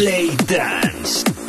Play Dance.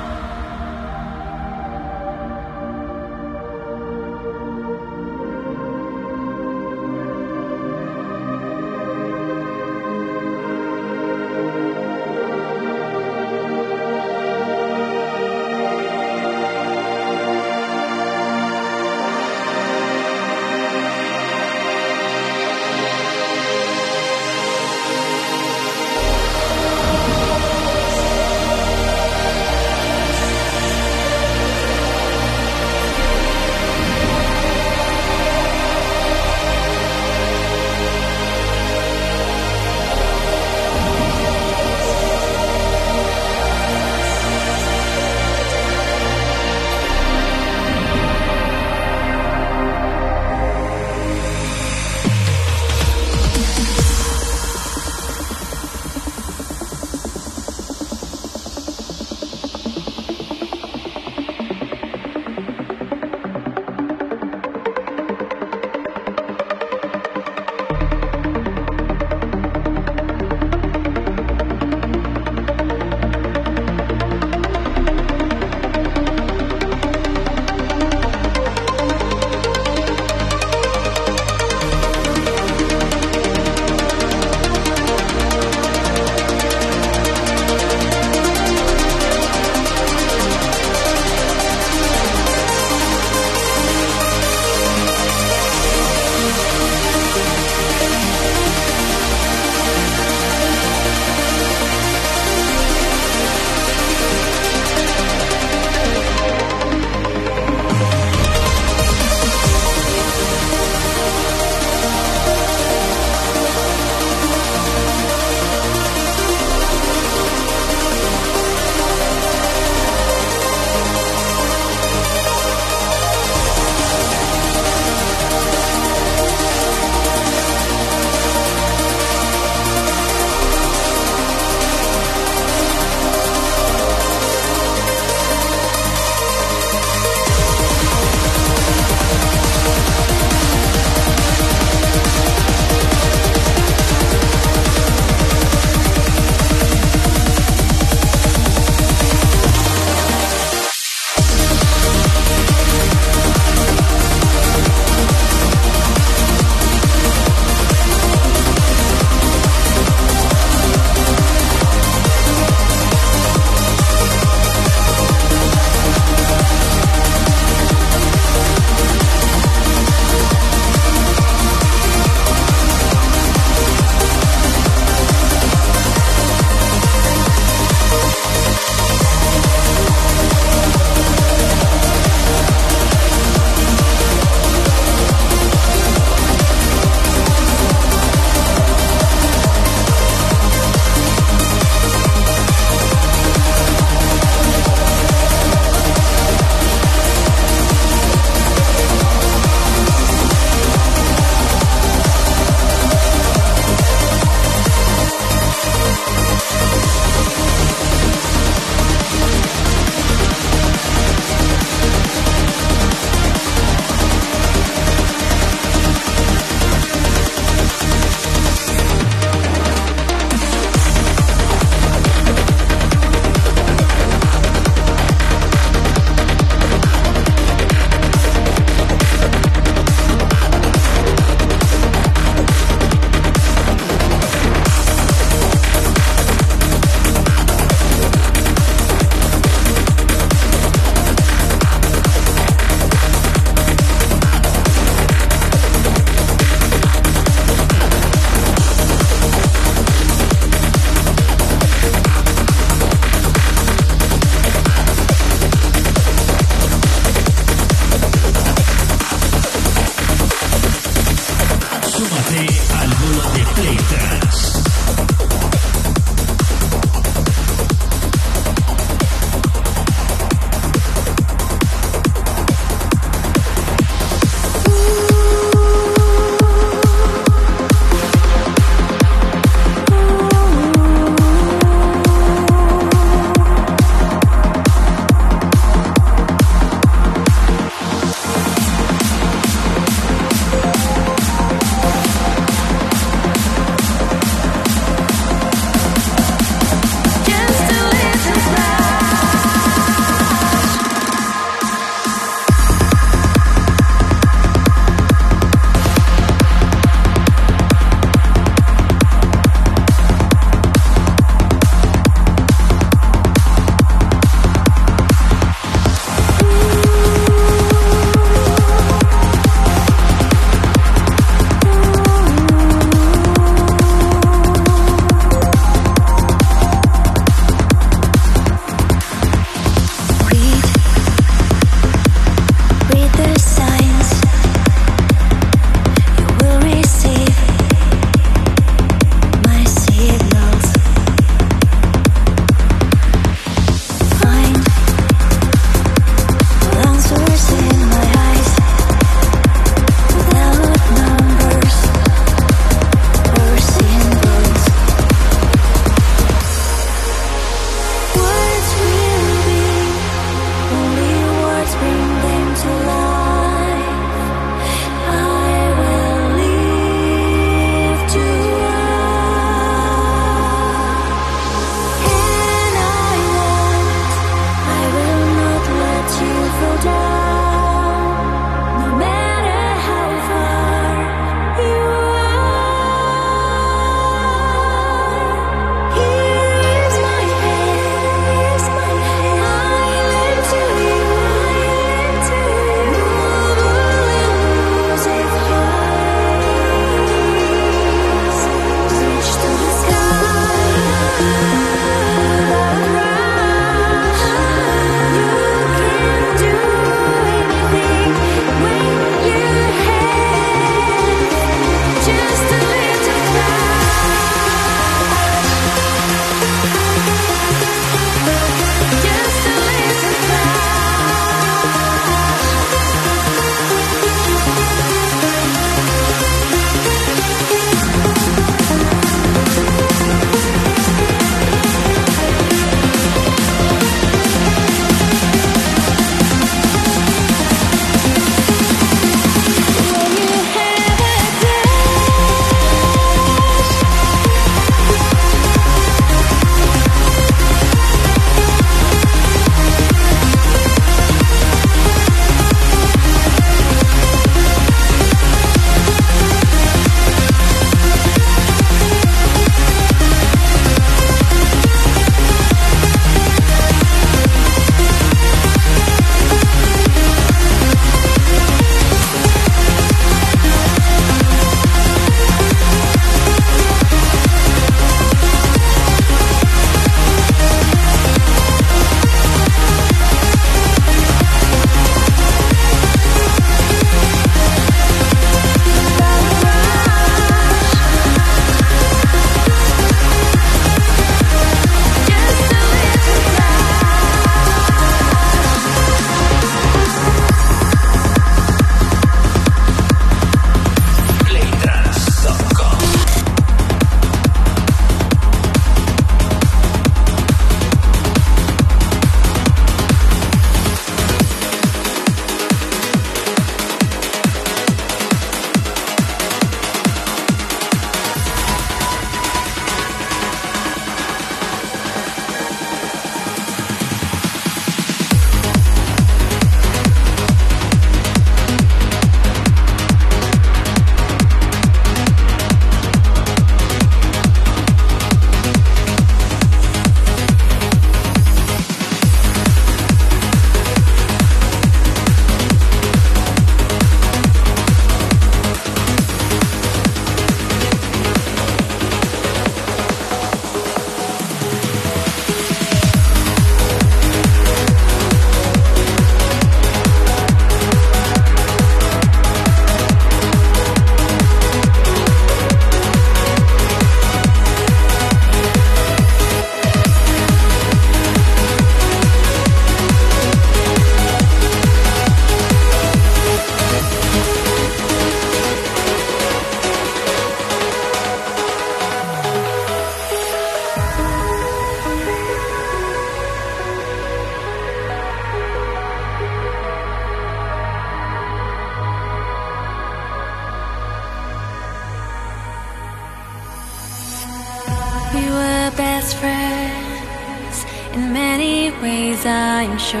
were best friends in many ways, I'm sure.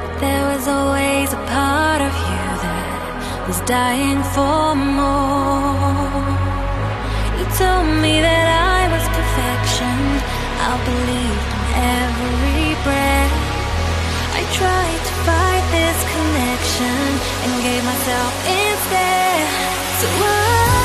But there was always a part of you that was dying for more. You told me that I was perfection. I believed in every breath. I tried to fight this connection and gave myself instead. So I